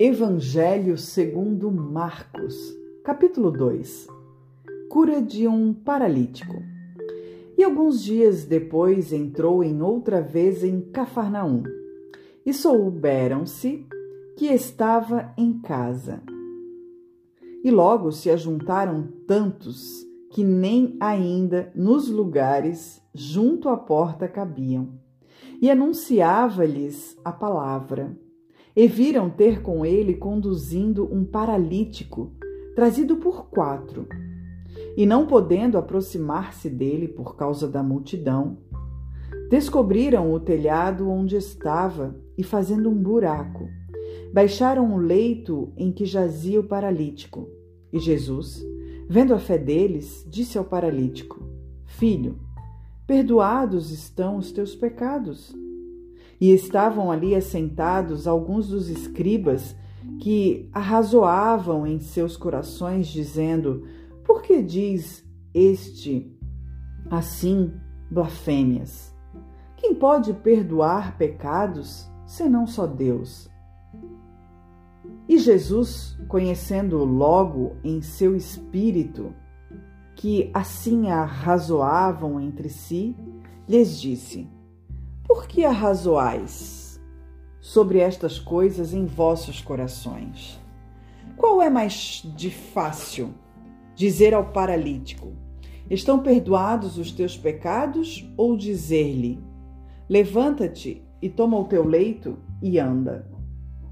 Evangelho segundo Marcos, capítulo 2. Cura de um paralítico. E alguns dias depois entrou em outra vez em Cafarnaum. E souberam-se que estava em casa. E logo se ajuntaram tantos que nem ainda nos lugares junto à porta cabiam. E anunciava-lhes a palavra e viram ter com ele conduzindo um paralítico, trazido por quatro. E não podendo aproximar-se dele por causa da multidão, descobriram o telhado onde estava e, fazendo um buraco, baixaram o leito em que jazia o paralítico. E Jesus, vendo a fé deles, disse ao paralítico: Filho, perdoados estão os teus pecados. E estavam ali assentados alguns dos escribas que arrazoavam em seus corações, dizendo: Por que diz este assim blasfêmias? Quem pode perdoar pecados senão só Deus? E Jesus, conhecendo logo em seu espírito que assim arrazoavam entre si, lhes disse: por que arrazoais sobre estas coisas em vossos corações? Qual é mais de fácil dizer ao paralítico: Estão perdoados os teus pecados? Ou dizer-lhe: Levanta-te e toma o teu leito e anda?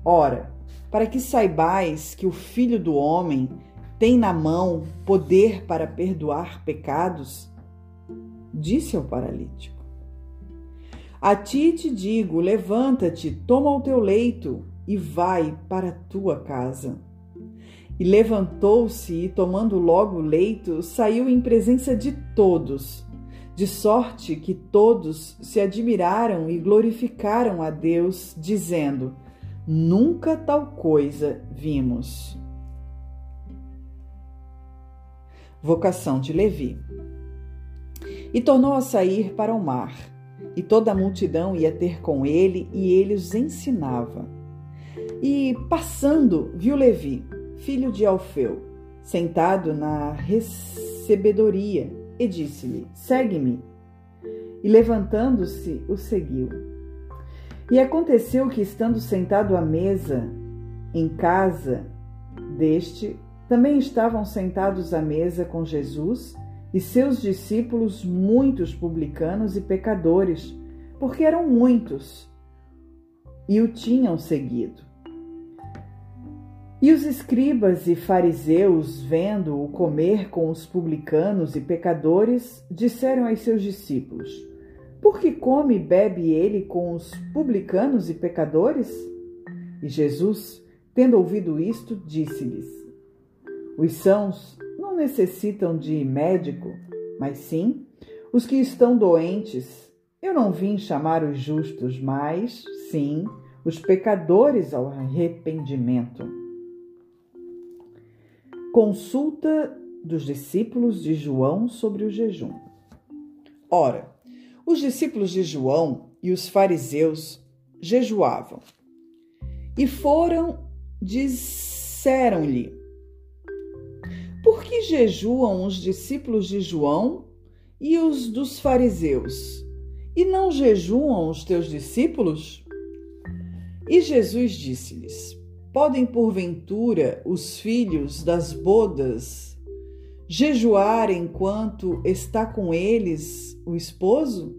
Ora, para que saibais que o Filho do Homem tem na mão poder para perdoar pecados, disse ao paralítico. A ti te digo: levanta-te, toma o teu leito e vai para a tua casa. E levantou-se e, tomando logo o leito, saiu em presença de todos, de sorte que todos se admiraram e glorificaram a Deus, dizendo: Nunca tal coisa vimos. Vocação de Levi. E tornou a sair para o mar e toda a multidão ia ter com ele, e ele os ensinava. E, passando, viu Levi, filho de Alfeu, sentado na recebedoria, e disse-lhe: Segue-me. E levantando-se, o seguiu. E aconteceu que, estando sentado à mesa, em casa deste, também estavam sentados à mesa com Jesus e seus discípulos muitos publicanos e pecadores, porque eram muitos e o tinham seguido. E os escribas e fariseus, vendo-o comer com os publicanos e pecadores, disseram aos seus discípulos: Por que come e bebe ele com os publicanos e pecadores? E Jesus, tendo ouvido isto, disse-lhes: Os sãos necessitam de médico, mas sim os que estão doentes. Eu não vim chamar os justos, mas sim os pecadores ao arrependimento. Consulta dos discípulos de João sobre o jejum. Ora, os discípulos de João e os fariseus jejuavam. E foram, disseram-lhe: jejuam os discípulos de João e os dos fariseus? E não jejuam os teus discípulos? E Jesus disse-lhes: Podem porventura os filhos das bodas jejuar enquanto está com eles o esposo?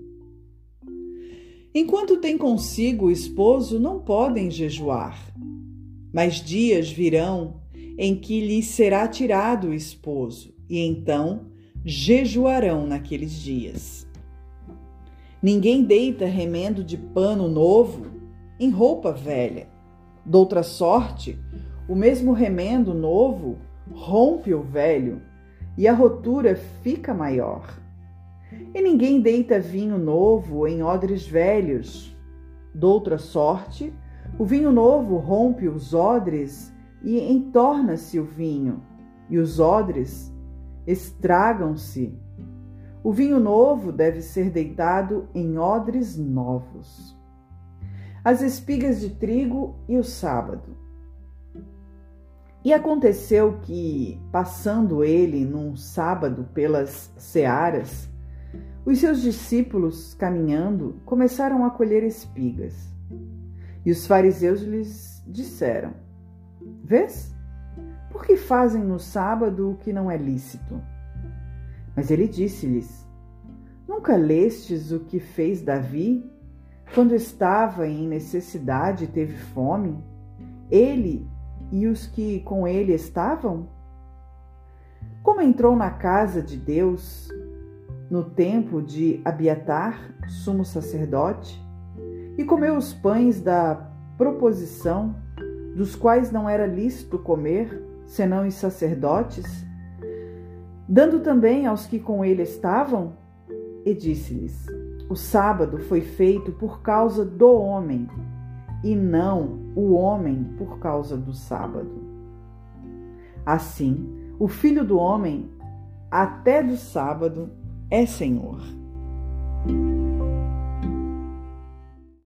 Enquanto tem consigo o esposo, não podem jejuar. Mas dias virão em que lhes será tirado o esposo, e então jejuarão naqueles dias. Ninguém deita remendo de pano novo em roupa velha. Doutra sorte, o mesmo remendo novo rompe o velho e a rotura fica maior. E ninguém deita vinho novo em odres velhos. Doutra sorte, o vinho novo rompe os odres e entorna-se o vinho, e os odres estragam-se. O vinho novo deve ser deitado em odres novos. As espigas de trigo e o sábado. E aconteceu que, passando ele num sábado pelas searas, os seus discípulos, caminhando, começaram a colher espigas. E os fariseus lhes disseram: Vês? Por que fazem no sábado o que não é lícito? Mas ele disse-lhes: Nunca lestes o que fez Davi quando estava em necessidade e teve fome? Ele e os que com ele estavam? Como entrou na casa de Deus no tempo de Abiatar, sumo sacerdote, e comeu os pães da proposição, dos quais não era lícito comer, senão os sacerdotes, dando também aos que com ele estavam, e disse-lhes: O sábado foi feito por causa do homem, e não o homem por causa do sábado. Assim, o filho do homem, até do sábado, é Senhor.